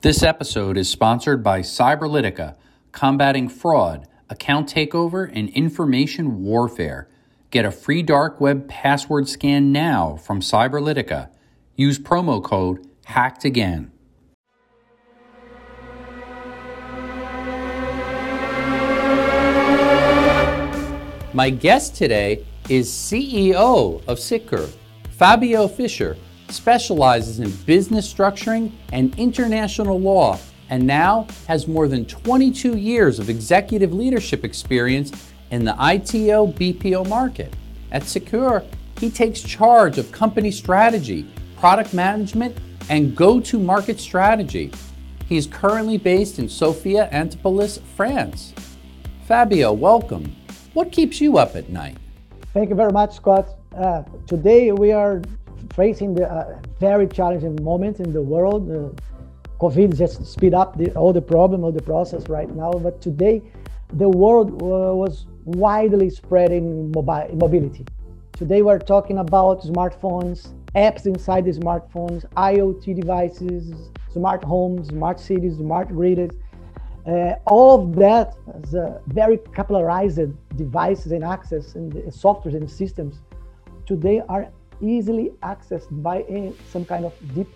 This episode is sponsored by Cyberlytica, combating fraud, account takeover, and information warfare. Get a free dark web password scan now from Cyberlytica. Use promo code HACKEDAGAIN. My guest today is CEO of Secure, Fabio Fischer specializes in business structuring and international law, and now has more than 22 years of executive leadership experience in the ITO BPO market. At Secure, he takes charge of company strategy, product management, and go to market strategy. He is currently based in Sophia Antipolis, France. Fabio, welcome. What keeps you up at night? Thank you very much, Scott. Uh, today we are facing the uh, very challenging moment in the world. Uh, COVID just speed up the, all the problem, all the process right now. But today, the world uh, was widely spreading mobile mobility. Today, we're talking about smartphones, apps inside the smartphones, IoT devices, smart homes, smart cities, smart grids. Uh, all of that is uh, very capillarized devices and access and softwares and systems today are easily accessed by some kind of deep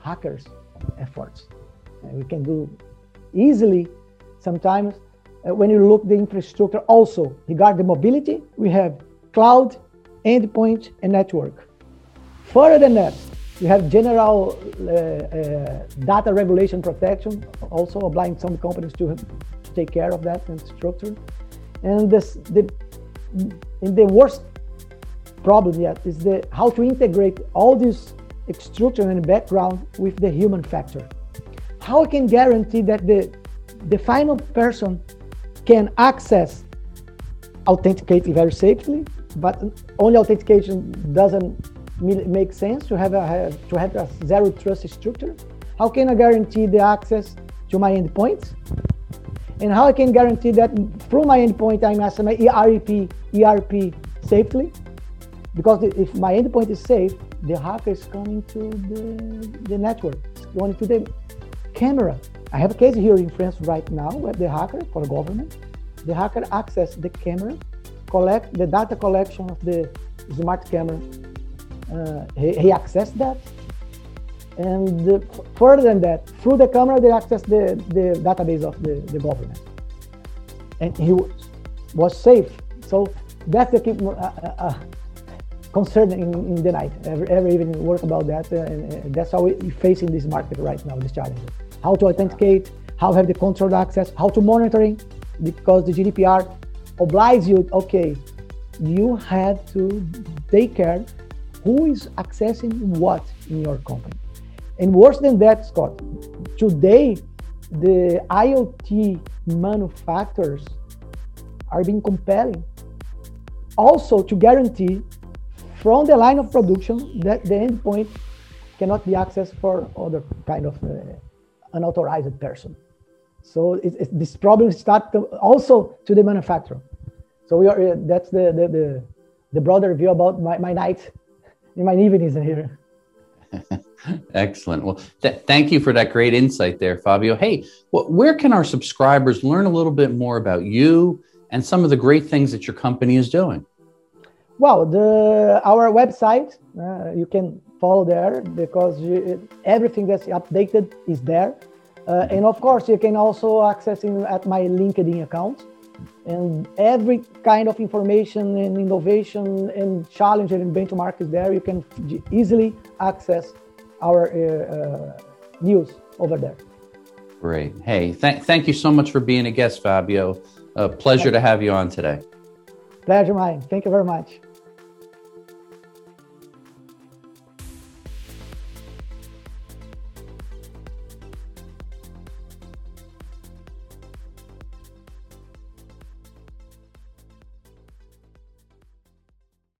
hackers efforts. And we can do easily sometimes uh, when you look the infrastructure also regarding the mobility, we have cloud, endpoint, and network. Further than that, we have general uh, uh, data regulation protection, also obliging some companies to, to take care of that and structure. And this, the, in the worst problem yet is the how to integrate all this structure and background with the human factor. How I can guarantee that the the final person can access authenticate very safely, but only authentication doesn't make sense to have a to have a zero trust structure. How can I guarantee the access to my endpoints? And how I can guarantee that through my endpoint I'm accessing my ERP, ERP safely? Because if my endpoint is safe, the hacker is coming to the, the network, going to the camera. I have a case here in France right now where the hacker for government, the hacker access the camera, collect the data collection of the smart camera. Uh, he, he accessed that. And the, further than that, through the camera, they access the, the database of the, the government. And he was safe. So that's the key. uh, uh, uh concerned in, in the night. Every evening work about that, uh, and, and that's how we're facing this market right now, this challenge. How to authenticate, how have the controlled access, how to monitoring, because the GDPR obliges you, okay, you have to take care who is accessing what in your company. And worse than that, Scott, today the IoT manufacturers are being compelling also to guarantee from the line of production that the endpoint cannot be accessed for other kind of uh, unauthorized person. So it, it, this problem starts also to the manufacturer. So we are uh, that's the, the the, the broader view about my, my night in my evenings in here. Excellent. Well, th- thank you for that great insight there, Fabio. Hey, well, where can our subscribers learn a little bit more about you and some of the great things that your company is doing? Well, the our website uh, you can follow there because you, everything that's updated is there, uh, and of course you can also access it at my LinkedIn account, and every kind of information and innovation and challenge and benchmark is there. You can easily access our uh, uh, news over there. Great. Hey, th- thank you so much for being a guest, Fabio. A pleasure to have you on today. Pleasure mine. Thank you very much.